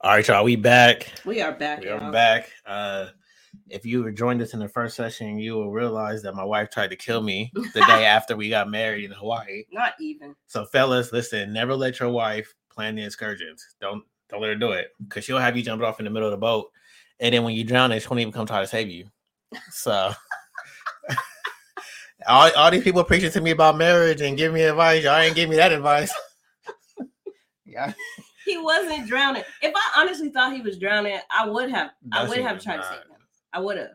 All right, y'all. We back. We are back. We are y'all. back. Uh, if you were joined us in the first session, you will realize that my wife tried to kill me the day after we got married in Hawaii. Not even. So, fellas, listen. Never let your wife plan the excursions. Don't don't let her do it because she'll have you jumping off in the middle of the boat, and then when you drown, she won't even come try to save you. So. All, all these people preaching to me about marriage and giving me advice. Y'all ain't give me that advice. yeah, He wasn't drowning. If I honestly thought he was drowning, I would have. I would have was tried to not. save him. I would have.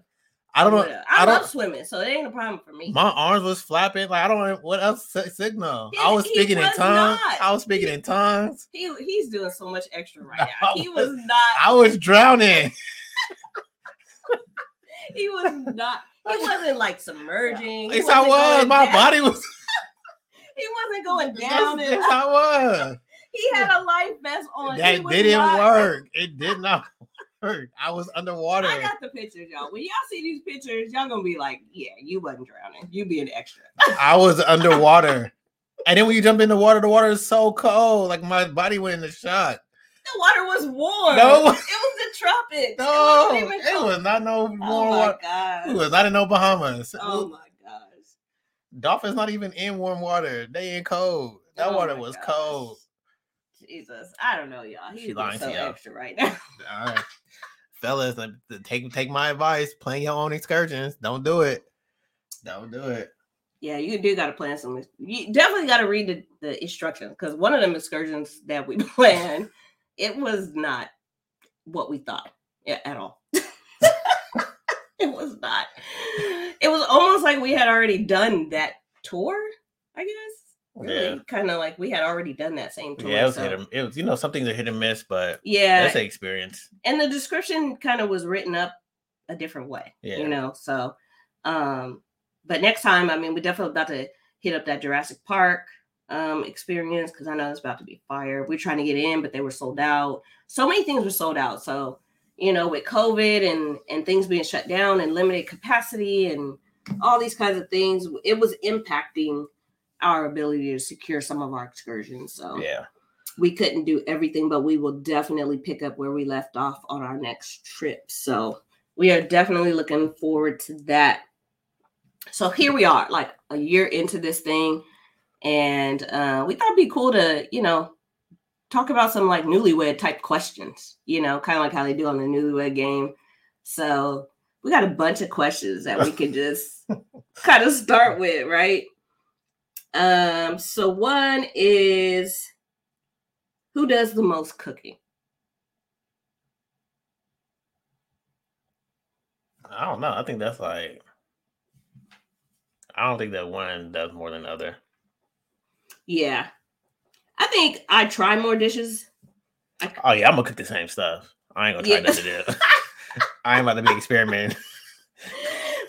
I don't know. I I, don't. love swimming, so it ain't a problem for me. My arms was flapping. Like I don't know what else si- signal. I was he speaking in tongues. not. I was speaking in tongues. he he's doing so much extra right I now. He was was- not. I was drowning. He was not. He wasn't like submerging. He Yes, I was. My down. body was. He wasn't going down. yes, I was. He had a life vest on. That didn't not- work. It did not work. I was underwater. I got the pictures, y'all. When y'all see these pictures, y'all gonna be like, "Yeah, you wasn't drowning. You being extra." I was underwater. And then when you jump in the water, the water is so cold. Like my body went in the shot. The water was warm. No. it was the tropics. No, it, it was not no warm Oh my water. god. It was not in no Bahamas. Oh my gosh. Dolphins not even in warm water. They in cold. That Oh water was gosh. cold. Jesus, I don't know, y'all. He's lying so to y'all. extra right now. All right, fellas, uh, take take my advice. Plan your own excursions. Don't do it. Don't do it. Yeah, you do got to plan some. You definitely got to read the, the instructions because one of them excursions that we planned, it was not what we thought at all. it was not. It was almost like we had already done that tour. I guess. Really, Yeah. kind of like we had already done that same tour. Yeah, it was so- hit it was you know some things are hit and miss, but yeah, that's an experience. and the description kind of was written up a different way Yeah. you know so um but next time i mean we're definitely about to hit up that jurassic park um experience because i know it's about to be fire we're trying to get in but they were sold out so many things were sold out so you know with covid and and things being shut down and limited capacity and all these kinds of things it was impacting our ability to secure some of our excursions so Yeah, we couldn't do everything, but we will definitely pick up where we left off on our next trip. So we are definitely looking forward to that. So here we are, like a year into this thing, and uh, we thought it'd be cool to, you know, talk about some like newlywed type questions, you know, kind of like how they do on the newlywed game. So we got a bunch of questions that we can just kind of start with, right? Um, so one is who does the most cooking? I don't know. I think that's like I don't think that one does more than the other. Yeah. I think I try more dishes. Oh yeah, I'm gonna cook the same stuff. I ain't gonna try Yeah. nothing else. I ain't about to be experimenting.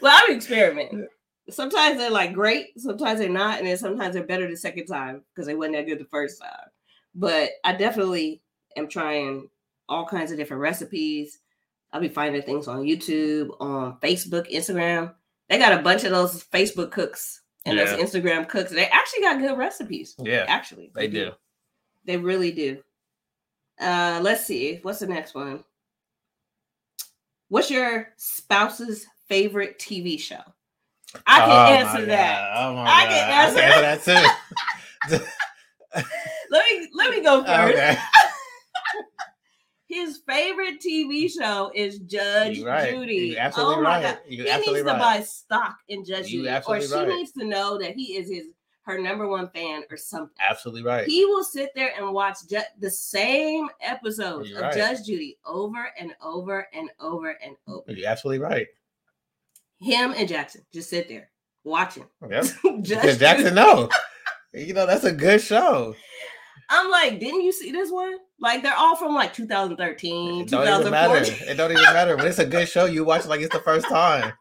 Well, I'm experimenting. Sometimes they're like great, sometimes they're not, and then sometimes they're better the second time because they wasn't that good the first time. But I definitely am trying all kinds of different recipes. I'll be finding things on YouTube, on Facebook, Instagram. They got a bunch of those Facebook cooks and Yeah. those Instagram cooks. They actually got good recipes. Yeah, Actually, they do. They really do. Uh, let's see. What's the next one? What's your spouse's favorite TV show? I can Oh, answer that. Oh my I can I answer can answer that Let me let me go first. okay. His favorite TV show is Judge You're right. Judy. You're oh absolutely oh my right. god. You're he needs to buy stock in Judge You Judy, or she right. needs to know that he is his her number one fan or something. Absolutely right. He will sit there and watch ju- the same episodes You're of right. Judge Judy over and over and over and over. You're absolutely right. Him and Jackson just sit there watching. Yep. Oh, Judge Because Jackson no. You know, that's a good show. I'm like, didn't you see this one? Like they're all from like 2013, It don't even matter. 2014. It don't even matter. When it's a good show, you watch it like it's the first time.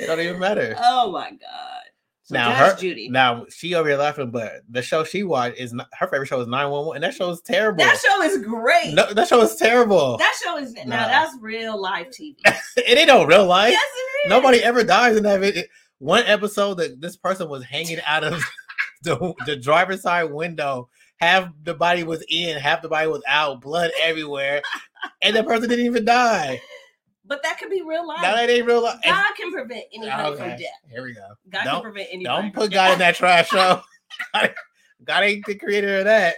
It don't even matter. Oh my god. So Now her Judy. now she over here laughing, but the show she watched is not her favorite show is 911, and that show is terrible. that show is great. no, that show is terrible. That show is now that's real life TV. it ain't no real life. yes, it is. Nobody ever dies in that. vid- One episode that this person was hanging out of the, the driver's side window. Half the body was in, half the body was out, blood everywhere. and the person didn't even die. But that could be real life. Now that ain't real life. God can prevent anybody from death. Here we go. God can Don't- prevent anybody. Don't put. God in that trash show. God ain't the creator of that.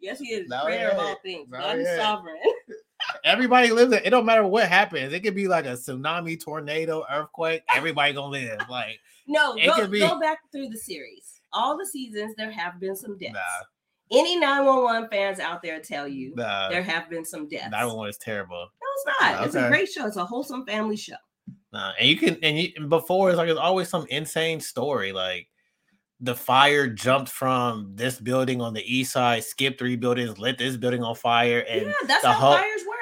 Yes, he is. No, creator of all things. No, God is sovereign. Everybody lives it. It don't matter what happens. It could be like a tsunami, tornado, earthquake. Everybody gonna live. Like No, It go, could be- go back through the series. All the seasons, there have been some deaths. nah, Any 911 fans out there tell you nah. there have been some deaths. That one is terrible. No, it's not. It's a great show. It's a wholesome family show. Nah, and you can and you and before it's like there's always some insane story like the fire jumped from this building on the east side, skipped three buildings, lit this building on fire, and yeah, that's the how whole- fires work.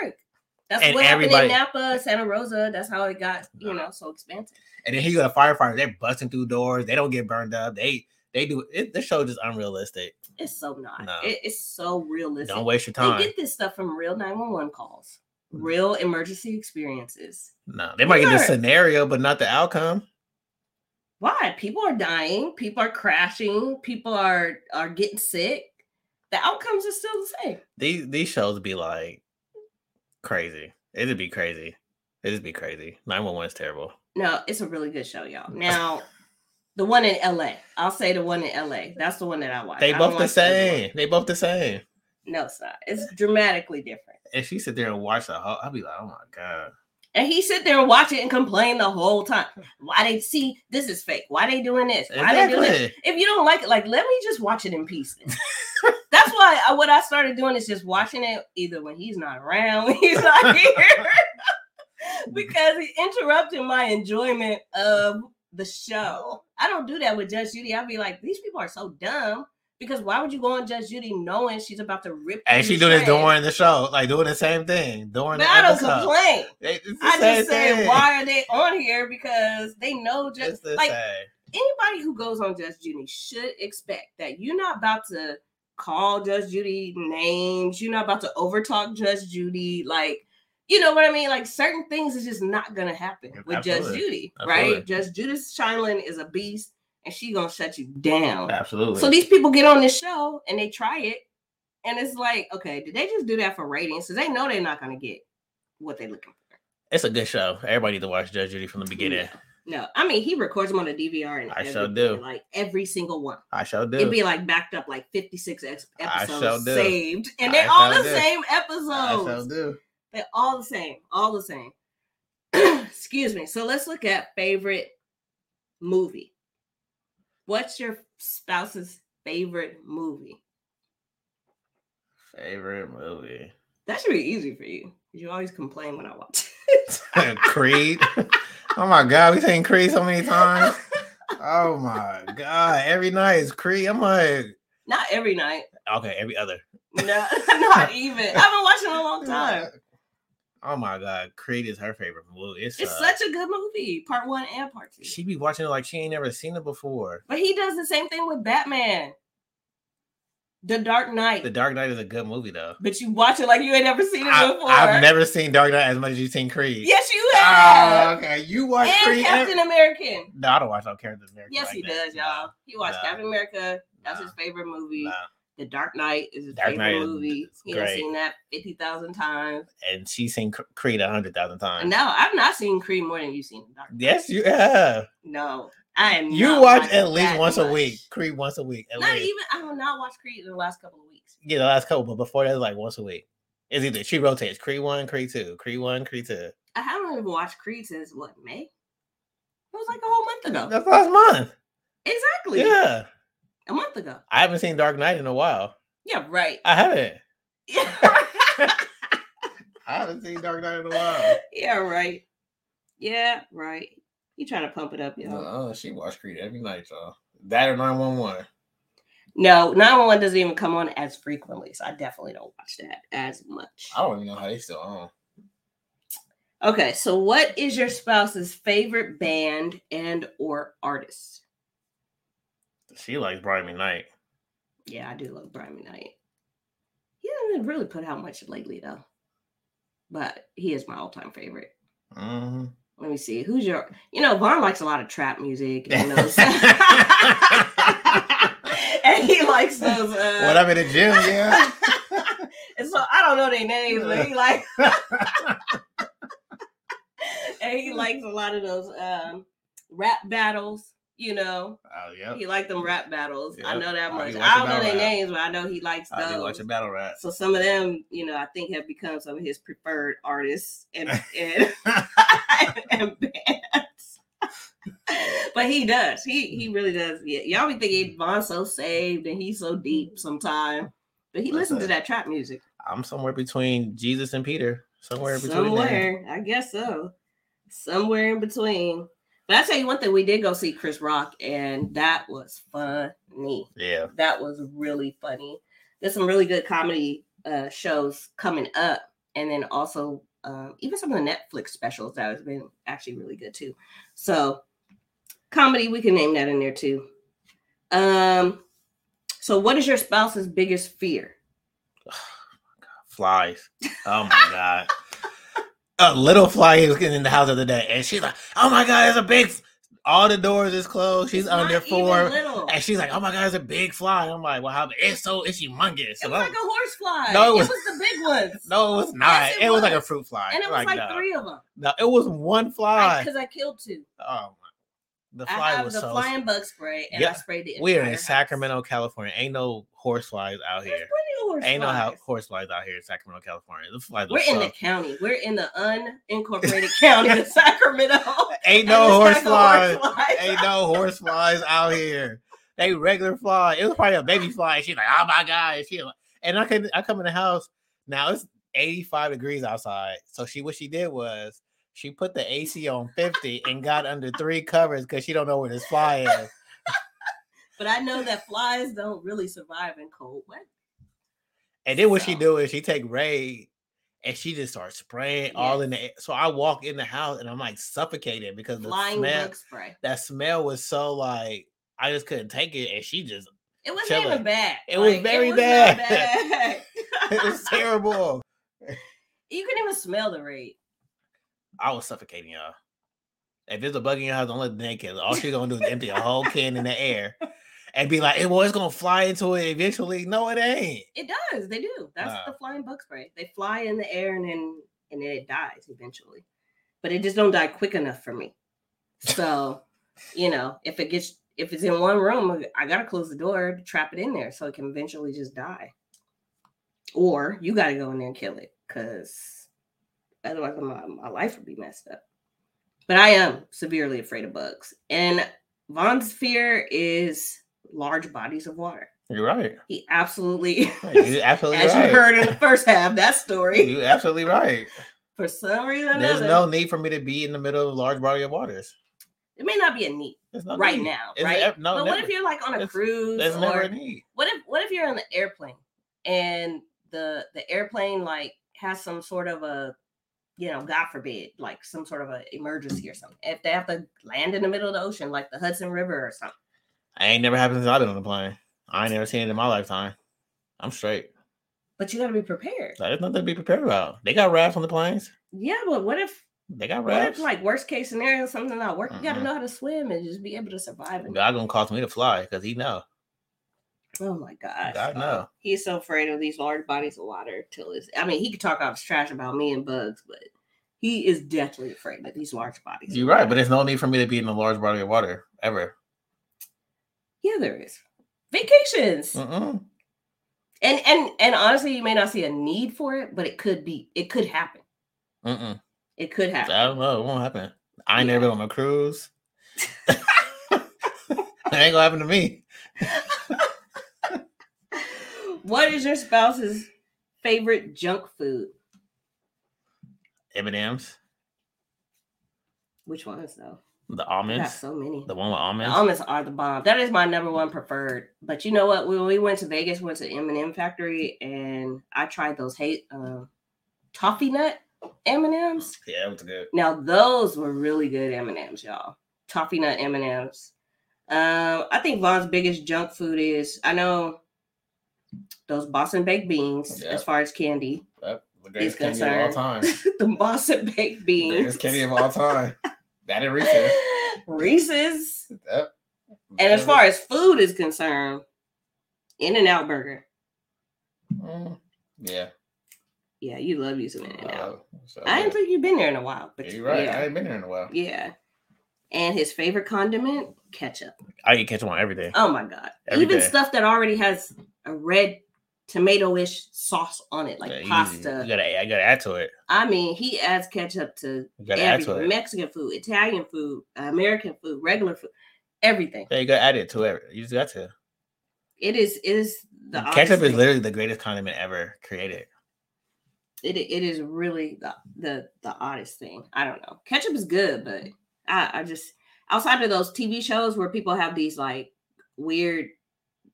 That's and what happened everybody- in Napa, Santa Rosa. That's how it got, you know, so expansive. and then he got a firefighter. They're busting through doors. They don't get burned up. They they do it. This show is just unrealistic. It's so not. No. It- it's so realistic. Don't waste your time. They get this stuff from real 911 calls, Mm. real emergency experiences. No, they might get the scenario, but not the outcome. Why? People are dying, people are crashing, people are are getting sick. The outcomes are still the same. These these shows be like crazy. It'd be crazy. It'd be crazy. Nine one one is terrible. No, it's a really good show, y'all. Now, the one in LA. I'll say the one in LA. That's the one that I watch. They both the same. ones. They both the same. No, it's not. It's dramatically different. If she sit there and watch the whole, I'll be like, oh my god. And he sit there and watch it and complain the whole time. Why they see this is fake? Why they doing this? Why they doing this? If you don't like it, like let me just watch it in pieces. That's why I, what I started doing is just watching it either when he's not around, when he's not here, because he interrupted my enjoyment of the show. I don't do that with Judge Judy. I'd be like, these people are so dumb. Because why would you go on Judge Judy knowing she's about to rip? And she do this during the show, like doing the same thing during But the I don't episode. complain. It's I just say, why are they on here? Because they know just the like same. anybody who goes on Judge Judy should expect that you're not about to call Judge Judy names. You're not about to overtalk Judge Judy. Like, you know what I mean? Like certain things is just not gonna happen with Judge Absolutely. Judy, Absolutely. right? Judge Judith Sheindlin is a beast, and she gonna shut you down. Absolutely. So these people get on this show and they try it, and it's like, okay, did they just do that for ratings? Because they know they're not gonna get what they're looking for. it's a good show. Everybody need to watch Judge Judy from the beginning. No, I mean he records them on a DVR and I everything, do. like every single one. I sure do. It'd be like backed up like 56 ex- I episodes saved. And they're all the do. same I episodes. sure do. They're all the same. All the same. Excuse me. So let's look at favorite movie. What's your spouse's favorite movie? Favorite movie. That should be easy for you. You always complain when I watch it. Creed. oh my god, we've seen Creed so many times. Oh my god, every night is Creed. I'm like, Not every night. okay, every other. No, not even. I've been watching a long time. Oh my god, Creed is her favorite movie. It's, It's uh, such a good movie, part one and part two. she be watching it like she ain't never seen it before. But he does the same thing with Batman. The Dark Knight. The Dark Knight is a good movie though. but you watch it like you ain't never seen it before. I've never seen Dark Knight as much as you've seen Creed. Yes, you Oh, have. okay. You watch and Creed? Captain every- American. No, I don't watch no Captain America. Yes, like he that. does, y'all. He watched Nah. Captain America. That's Nah. his favorite movie. Nah. The Dark Knight is his Dark favorite Knight is- movie. He has seen that fifty thousand times. And she's seen Creed a hundred thousand times. No, I've not seen Creed more than you've seen Dark Knight. Yes, you have. No, I am. You watch at least once a week. Creed once a week. At Not least. even. I have not watched Creed in the last couple of weeks. Yeah, the last couple, but before that, like once a week. It's either she rotates Creed one, Creed two, Creed one, Creed two. I haven't even watched Creed since what May. It was like a whole month ago. That's last month. Exactly. Yeah, A month ago. I haven't seen Dark Knight in a while. Yeah, right. I haven't. Yeah, I haven't seen Dark Knight in a while. yeah, right. Yeah, right. You trying to pump it up, yo? Oh, uh-uh, she watched Creed every night, y'all. That or nine one one. No, 911 doesn't even come on as frequently, so I definitely don't watch that as much. I don't even know how they still on. Okay, so what is your spouse's favorite band and or artist? She likes Brian McKnight. Yeah, I do love Brian McKnight. He hasn't really put out much lately though, but he is my all-time favorite. Mhm. Let me see. Who's your? You know, Vaughn likes a lot of trap music and those. and he likes those. Uh, when I'm in the gym, yeah. and so I I don't know their names, but he like and he likes a lot of those um rap battles, you know. Oh yeah. He liked them rap battles. I know that oh, much. be I don't know their rap. names, but I know he likes those. watch a battle rap. So some of them, you know, I think have become some of his preferred artists and and, and bands. but he does. He he hmm. really does. Yeah, y'all be thinking hmm. Vaughn's so saved and he's so deep hmm. sometimes. But he listens to that trap music. I'm somewhere between Jesus and Peter. Somewhere in between. Somewhere, I guess so. Somewhere in between. But I tell you one thing, we did go see Chris Rock, and that was funny. Yeah. That was really funny. There's some really good comedy uh, shows coming up, and then also um, even some of the Netflix specials that has been actually really good too. So comedy, we can name that in there too. Um, so what is your spouse's biggest fear? Flies. Oh my god. A little fly was getting in the house the other day, and she's like, "Oh my god, there's a big." All the doors is closed. She's It's under four, and she's like, "Oh my god, there's a big fly." I'm like, "Well, how? It's so it's humongous." It So was like a horse fly. No, it it was- was, the big ones. no, it was not. Yes, it, it was. like a fruit fly. and it was like, no. three of them. No, it was one fly. Because I, killed two. oh my! The I fly have was the so. flying bug spray, and I Yeah, sprayed the. We're in house. Sacramento, California. Ain't no horse flies out There's here. Horse Ain't no how horse flies out here in Sacramento, California. The flies We're in the county. We're in the unincorporated county of Sacramento. Ain't no horse flies. flies. Ain't no horse flies out here. They regular fly. It was probably a baby fly. She's like, oh my god. She like- and I can I come in the house. Now it's 85 degrees outside. So she what she did was she put the AC on 50 and got under three covers because she don't know where this fly is. But I know that flies don't really survive in cold weather. And then what she do is she take Ray and she just starts spraying all in the air. So I walk in the house and I'm like suffocated because the Flying smell spray. that smell was so like I just couldn't take it. And she just It wasn't Chilling. even bad. It was very not bad. bad. it was terrible. you can even smell the raid. I was suffocating y'all. If there's a bug in your house, don't let the it. All she's gonna do is empty a whole can in the air and be like, "Hey, well, it's gonna fly into it eventually." No, it ain't. It does. They do. That's Nah. the flying bug spray. They fly in the air and then and then it dies eventually. But it just don't die quick enough for me. So, you know, if it gets if it's in one room, I gotta close the door to trap it in there so it can eventually just die. Or you gotta go in there and kill it because otherwise my, my life would be messed up. But I am severely afraid of bugs. And Vaughn's fear is large bodies of water. You're right. He absolutely You're absolutely as right. you heard in the first half, that story. You're absolutely right. For some reason, There's another, no need for me to be in the middle of a large body of waters. it may not be a need no right need. now, It's right? ev- no, but what if you're like on a There's- cruise, There's never a need. what if what if you're on the airplane and the the airplane like has some sort of a you know, God forbid, like some sort of a emergency or something. If they have to land in the middle of the ocean, like the Hudson River or something. I ain't never happened since I've been on a plane. I ain't never seen it in my lifetime. I'm straight. But you got to be prepared. There's nothing to be prepared about. They got rafts on the planes. Yeah, but what if They got rats. what if like worst case scenario something not work? You got to mm-hmm. know how to swim and just be able to survive. God gonna cause me to fly because he know. Oh my gosh. God, no. He's so afraid of these large bodies of water till his I mean, he could talk out his trash about me and bugs, but he is deathly afraid of these large bodies. You're right, but there's no need for me to be in a large body of water ever. Yeah, there is. Vacations. Mm-mm. And and and honestly, you may not see a need for it, but it could be. It could happen. Mm-mm. It could happen. I don't know. It won't happen. I ain't Yeah. never been on a cruise. it ain't gonna happen to me. what is your spouse's favorite junk food? M and M's, Which ones though? The almonds, so many. the one with The almonds. almonds are the bomb. That is my number one preferred. But you know what? When we went to Vegas, went to M and M factory, and I tried those hate um, toffee nut M and M's. yeah, it was good. Now those were really good M and M's, y'all. Toffee nut M and M's. Um, I think Vaughn's biggest junk food is I know those Boston baked beans Yeah. as far as candy. Yep, the He's greatest candy of all concerned. time. the Boston baked beans. greatest candy of all time. That and Reese's. Reese's. Yep. And as far as food is concerned, In and Out Burger. Mm, yeah, Yeah, you love using it now. Oh, so I didn't think you've been there in a while, but Yeah, you're right. Yeah, I ain't been there in a while. yeah. And his favorite condiment, ketchup. I eat ketchup on everything. Oh my god! Every Even day. stuff that already has a red tomato-ish sauce on it, like Yeah, pasta. You gotta, I gotta add to it. I mean, he adds ketchup to everything. Mexican food, Italian food, American food, regular food, everything. Yeah, you gotta add it to it. You just got to. It is. It is the ketchup is literally the greatest condiment ever created. it, it is really the, the the oddest thing. I don't know. Ketchup is good, but I, I just outside of those TV shows where people have these like weird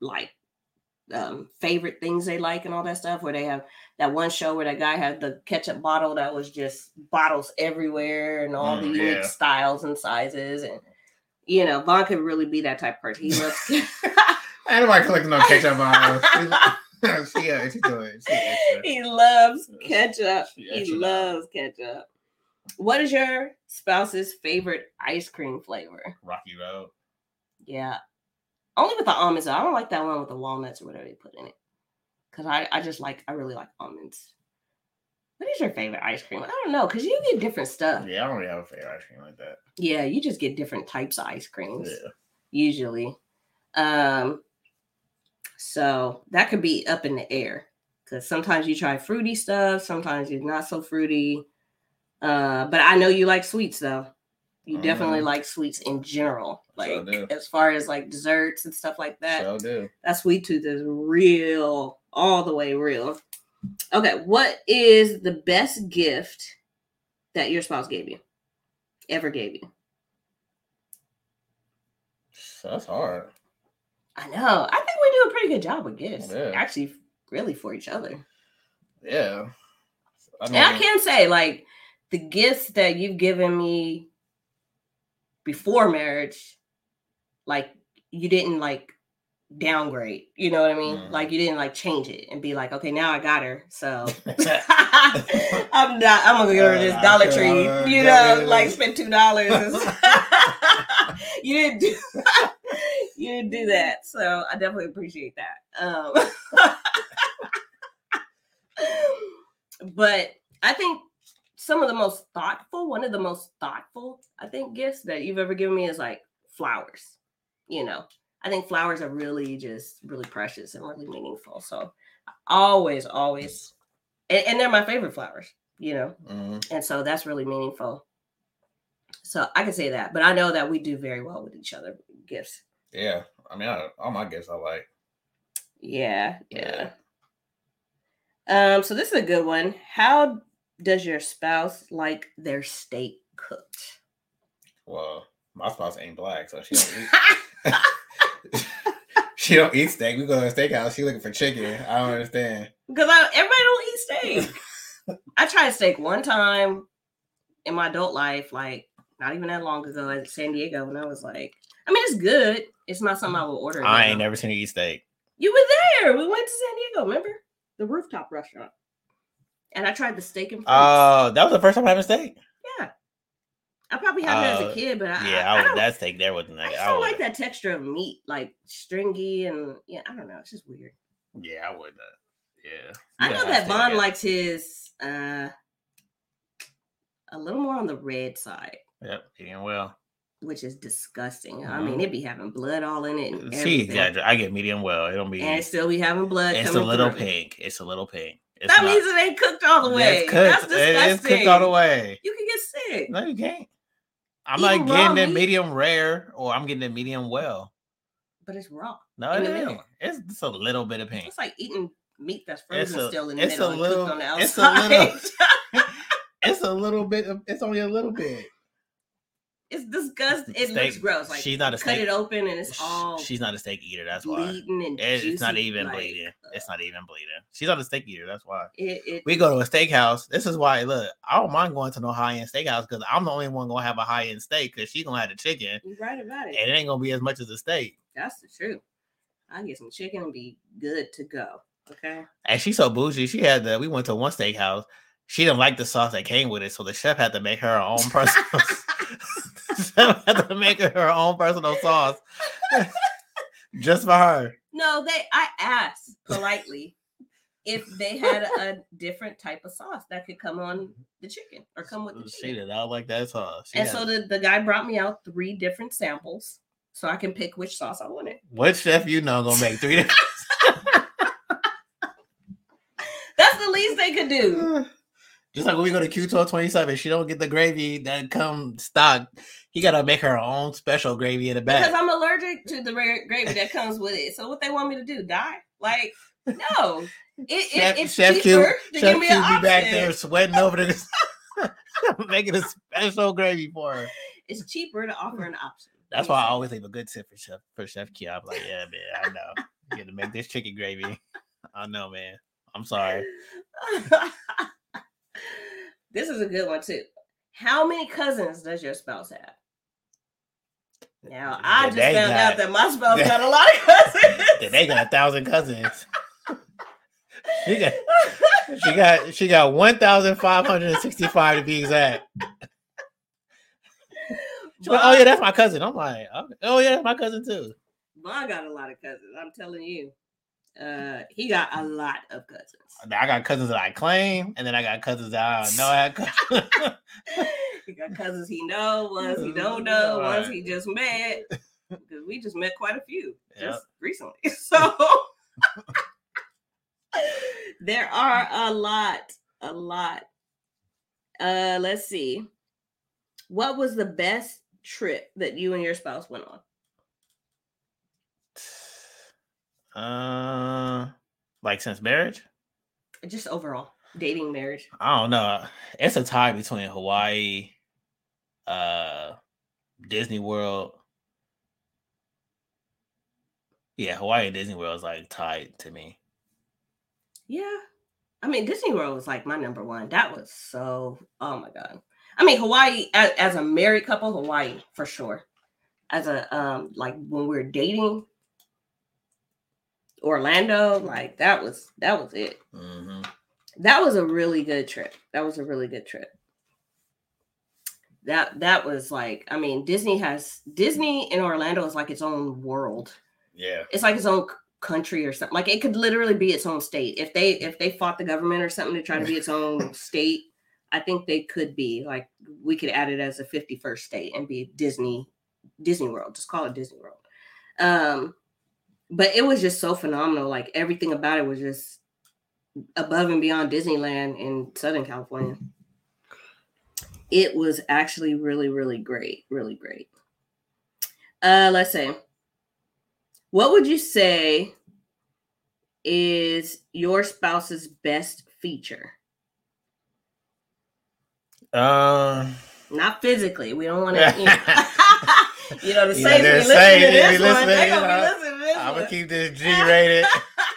like um favorite things they like and all that stuff where they have that one show where that guy had the ketchup bottle that was just bottles everywhere and all the Mm, unique yeah. styles and sizes and you know Vaughn could really be that type of person. He loves Ain't nobody collecting no ketchup bottles. she, uh, she do it. She extra. he loves ketchup. He loves ketchup. What is your spouse's favorite ice cream flavor? Rocky Road. Yeah. Only with the almonds. though. I don't like that one with the walnuts or whatever they put in it. Cause I, I just like I really like almonds. What is your favorite ice cream? I don't know, because you get different stuff. Yeah, I don't really have a favorite ice cream like that. Yeah, you just get different types of ice creams Yeah. usually. Um, so that could be up in the air because sometimes you try fruity stuff, sometimes you're not so fruity. Uh, but I know you like sweets though. You definitely like sweets in general, like as far as like desserts and stuff like that. So do. That sweet tooth is real, all the way real. Okay, what is the best gift that your spouse gave you? Ever gave you? That's hard. I know. I think we do a pretty good job with gifts. Yeah. Actually, really for each other. Yeah. I And I mean, can say, like, the gifts that you've given me before marriage, like, you didn't like downgrade. You know what I mean? Mhm. Like, you didn't like change it and be like, okay, now I got her. So I'm not, I'm gonna go to this Dollar Tree, you know, like spend two dollars. you didn't do you didn't do that. So I definitely appreciate that. Um but I think some of the most thoughtful, one of the most thoughtful, I think, gifts that you've ever given me is like flowers. You know, I think flowers are really just really precious and really meaningful. So I always, always, and, and they're my favorite flowers, you know, mhm. and so that's really meaningful. So I can say that, but I know that we do very well with each other gifts. Yeah. I mean, I, all my gifts I like. Yeah, yeah. Um, so this is a good one. How does your spouse like their steak cooked? Well, my spouse ain't black, so she don't eat. she don't eat steak. We go to a steakhouse. She looking for chicken. I don't understand. Because everybody don't eat steak. I tried steak one time in my adult life, like not even that long ago at San Diego, and I was like, I mean, it's good. It's not something I will order. I now. ain't never seen her eat steak. You were there. We went to San Diego. Remember the rooftop restaurant? And I tried the steak and fruits. Oh, that was the first time having steak. yeah, I probably had it as Uh, a kid, but I, Yeah, I, I, I don't, that steak there wasn't. I I don't like that texture of meat, like stringy and yeah, I don't know. It's just weird. Yeah, I would. Uh, yeah. I know that steak, likes his uh a little more on the red side. Yep, eating well. which is disgusting. I mean, it be having blood all in it. And See, yeah, I get medium well. It don't be. and still be having blood. It's a little through. pink. It's a little pink. It's That not- means it ain't cooked all the way. It's cooked. That's disgusting. It is cooked all the way. You can get sick. No, you can't. I'm not raw getting it medium rare, or I'm getting it medium well. But it's raw. No, In it the ain't. middle. It's just a little bit of pink. It's like eating meat that's It's frozen a- still in the it's a middle and little- cooked on the it's a outside. little- It's a little bit. Of, it's only a little bit. It's disgusting. It looks gross. Like she's not a cut steak- it open and it's all She's not a steak eater. That's why. bleeding and It- It's not even like, bleeding. It's uh, not even bleeding. She's not a steak eater. That's why. It, it, We go to a steakhouse. This is why. Look, I don't mind going to no high end steakhouse because I'm the only one gonna have a high end steak because she's gonna have the chicken, you're right about it. and it ain't gonna be as much as a steak. That's the truth. I get some chicken and be good to go. Okay. And she's so bougie. She had the. We went to one steakhouse. She didn't like the sauce that came with it, so the chef had to make her her own personal. had to make her own personal sauce just for her. No, they. I asked politely. if they had a different type of sauce that could come on the chicken or come with the She chicken. did not like that sauce. She And so the, the guy brought me out three different samples so I can pick which sauce I wanted. what chef you know gonna make three? different- That's the least they could do. Just like when we go to Q12 27, she don't get the gravy that come stock. He gotta make her own special gravy in the back. Because. I'm allergic to the gravy that comes with it. So what they want me to do? Die? Like, no. It, it, it's Chef cheaper Q, to Chef give me Q an be back there sweating over this, making a special gravy for her. It's cheaper to offer an option. That's why I always leave a good tip for Chef for Chef Q. I'm like, yeah, man, I know. You got to make this chicken gravy. I know, man. I'm sorry. this is a good one too. How many cousins does your spouse have? Now I just found got- out that my spouse they- got a lot of cousins. They got a thousand cousins. She got she got she got one thousand five hundred and sixty five to be exact. Like, oh yeah, that's my cousin. I'm like, oh yeah, that's my cousin too. Vaughn got a lot of cousins. I'm telling you. Uh, he got a lot of cousins. I got cousins that I claim, and then I got cousins that I don't know I he got cousins he know, ones he don't know, ones Right. he just met. Because we just met quite a few Yep. just recently. So there are a lot, a lot. Uh let's see. What was the best trip that you and your spouse went on? Uh, like since marriage, Just overall dating marriage. I don't know. It's a tie between Hawaii, uh, Disney World. Yeah, Hawaii and Disney World is like tied to me. Yeah. I mean, Disney World was like my number one. That was so, oh my God. I mean, Hawaii, as, as a married couple, Hawaii for sure. As a, um, like when we are dating, Orlando, like that was, that was it. hmm That was a really good trip. That was a really good trip. That, that was like, I mean, Disney has, Disney in Orlando is like its own world Yeah. it's like its own country or something. Like it could literally be its own state. If they if they fought the government or something to try to be its own state, I think they could be like we could add it as a 51st state and be Disney Disney World. Just call it Disney World. Um but it was just so phenomenal. Like everything about it was just above and beyond Disneyland in Southern California. It was actually really, really great. Really great. Uh let's say what would you say is your spouse's best feature? Um. Not physically. We don't want to, you know, you know the You know, be they're listening saying to this one. listening, They're you gonna be listening to this I'm gonna keep this G rated.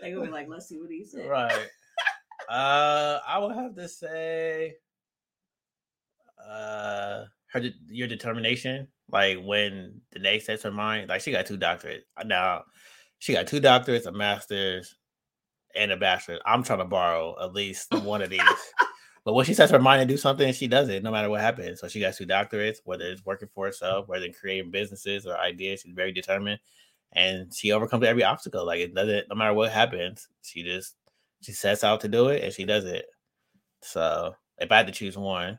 They're gonna be like, let's see what he said. right. Uh, I would have to say, uh, her your determination. Like when Danae sets her mind, like she got two doctorates now. She got two doctorates, a master's, and a bachelor's. I'm trying to borrow at least one of these. But when she sets her mind to do something, she does it no matter what happens. So she got two doctorates, whether it's working for herself, whether it's creating businesses or ideas. She's very determined, and she overcomes every obstacle. Like it doesn't, no matter what happens, she just she sets out to do it and she does it. So if I had to choose one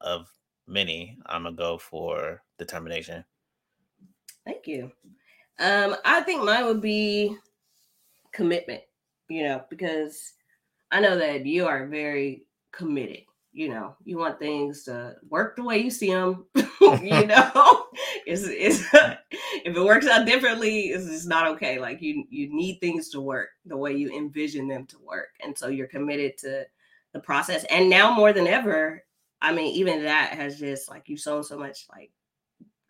of many, I'm gonna go for determination. Thank you. Um, I think mine would be commitment, you know, because I know that you are very committed. You know, you want things to work the way you see them. you know, it's, it's if it works out differently, it's just not okay. Like you, you need things to work the way you envision them to work, and so you're committed to the process. And now more than ever, I mean, even that has just like you've shown so much like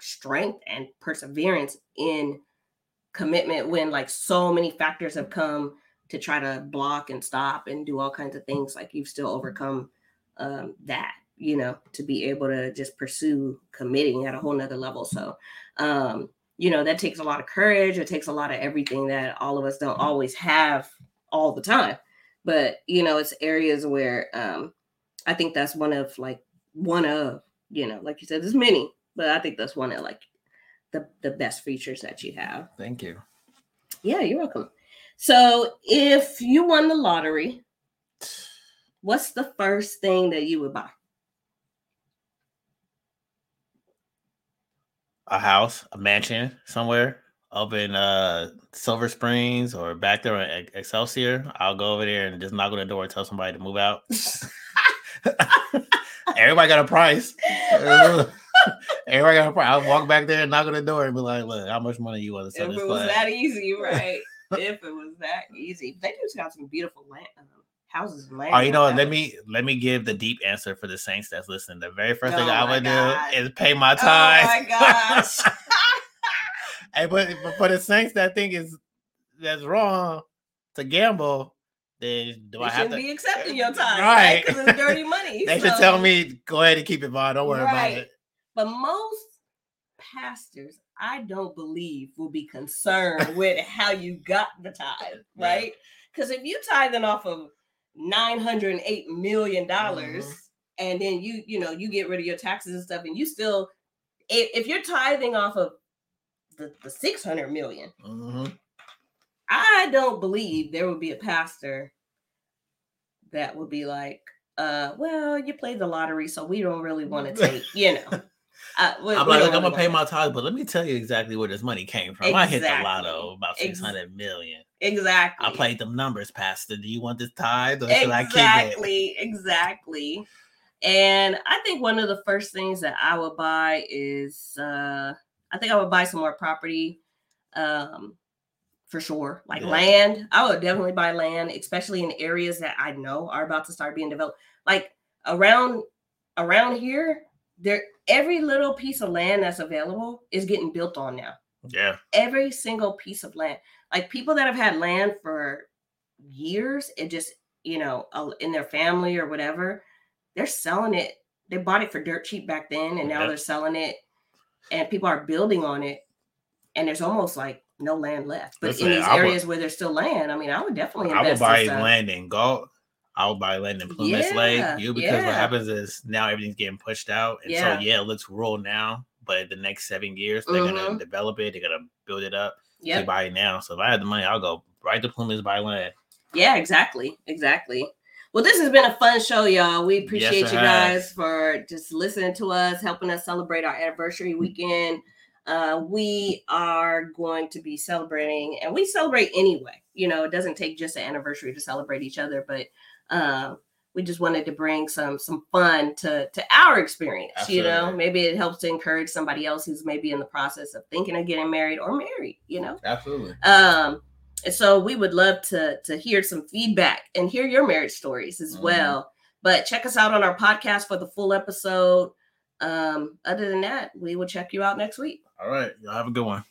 strength and perseverance in commitment when like so many factors have come to try to block and stop and do all kinds of things like you've still overcome um, that you know to be able to just pursue committing at a whole nother level. So um you know that takes a lot of courage it takes a lot of everything that all of us don't always have all the time. But you know it's areas where um i think that's one of like one of you know like you said there's many but i think that's one of like the the best features that you have. Thank you. Yeah, you're welcome. So, if you won the lottery, what's the first thing that you would buy? A house, a mansion somewhere up in uh Silver Springs or back there in Excelsior. I'll go over there and just knock on the door and tell somebody to move out. Everybody got a price. Everybody got a price. I'll walk back there and knock on the door and be like, "Look, how much money you want to sell if this it was flag?" that easy, right? If it was that easy, they just got some beautiful land um, houses and land. Oh, you know Let me let me give the deep answer for the Saints that's listening. The very first thing Oh I my would God. do is pay my time. Oh my gosh! hey, but, but for the Saints that think is that's wrong to gamble, then do they I have to? be accepting your time, Right. right? Because it's dirty money. They should tell me go ahead and keep it, Vaughn. Don't worry Right. about it. But most pastors, I don't believe, will be concerned with how you got the tithe, right? Because if you tithing off of nine hundred and eight million dollars, Mhm. and then you, you know, you get rid of your taxes and stuff, and you still, if, if you're tithing off of the, the six hundred million, Mhm. I don't believe there would be a pastor that would be like, uh, well, you played the lottery, so we don't really want to take, you know. Uh, we- I'm we like, I'm gonna pay my tithes, but let me tell you exactly where this money came from. I hit the Exactly. lotto about six hundred million. Exactly. I played them numbers, Pastor. Do you want this tithe or should I keep it? Exactly. Exactly. And I think one of the first things that I would buy is uh I think I would buy some more property um for sure. Like Yeah. land. I would definitely buy land, especially in areas that I know are about to start being developed. Like around around here, there every little piece of land that's available is getting built on now Yeah. every single piece of land. Like people that have had land for years, it just, you know, in their family or whatever, they're selling it. They bought it for dirt cheap back then and now Yeah. they're selling it and people are building on it. And there's almost like no land left. But Listen, in these I would- areas where there's still land, I mean, I would definitely I would buy land in Galt. Would buy land in Plymouth Yeah, Lake. You because yeah. what happens is now everything's getting pushed out. And Yeah. so yeah, it looks rural now, but the next seven years they're Mhm. gonna develop it, they're gonna build it up. Yeah, Yep. buy it now. So if I had the money, I'll go right to Plymouth buy land. Yeah, exactly. Exactly. Well, this has been a fun show, y'all. We appreciate it you has. guys for just listening to us, helping us celebrate our anniversary weekend. Uh, we are going to be celebrating, and we celebrate anyway. You know, it doesn't take just an anniversary to celebrate each other, but um, we just wanted to bring some some fun to to our experience. You know, maybe it helps to encourage somebody else who's maybe in the process of thinking of getting married or married. You know. Absolutely. Um, and so we would love to to hear some feedback and hear your marriage stories as Mhm. well. But check us out on our podcast for the full episode. Um, other than that, we will check you out next week. All right. Y'all have a good one.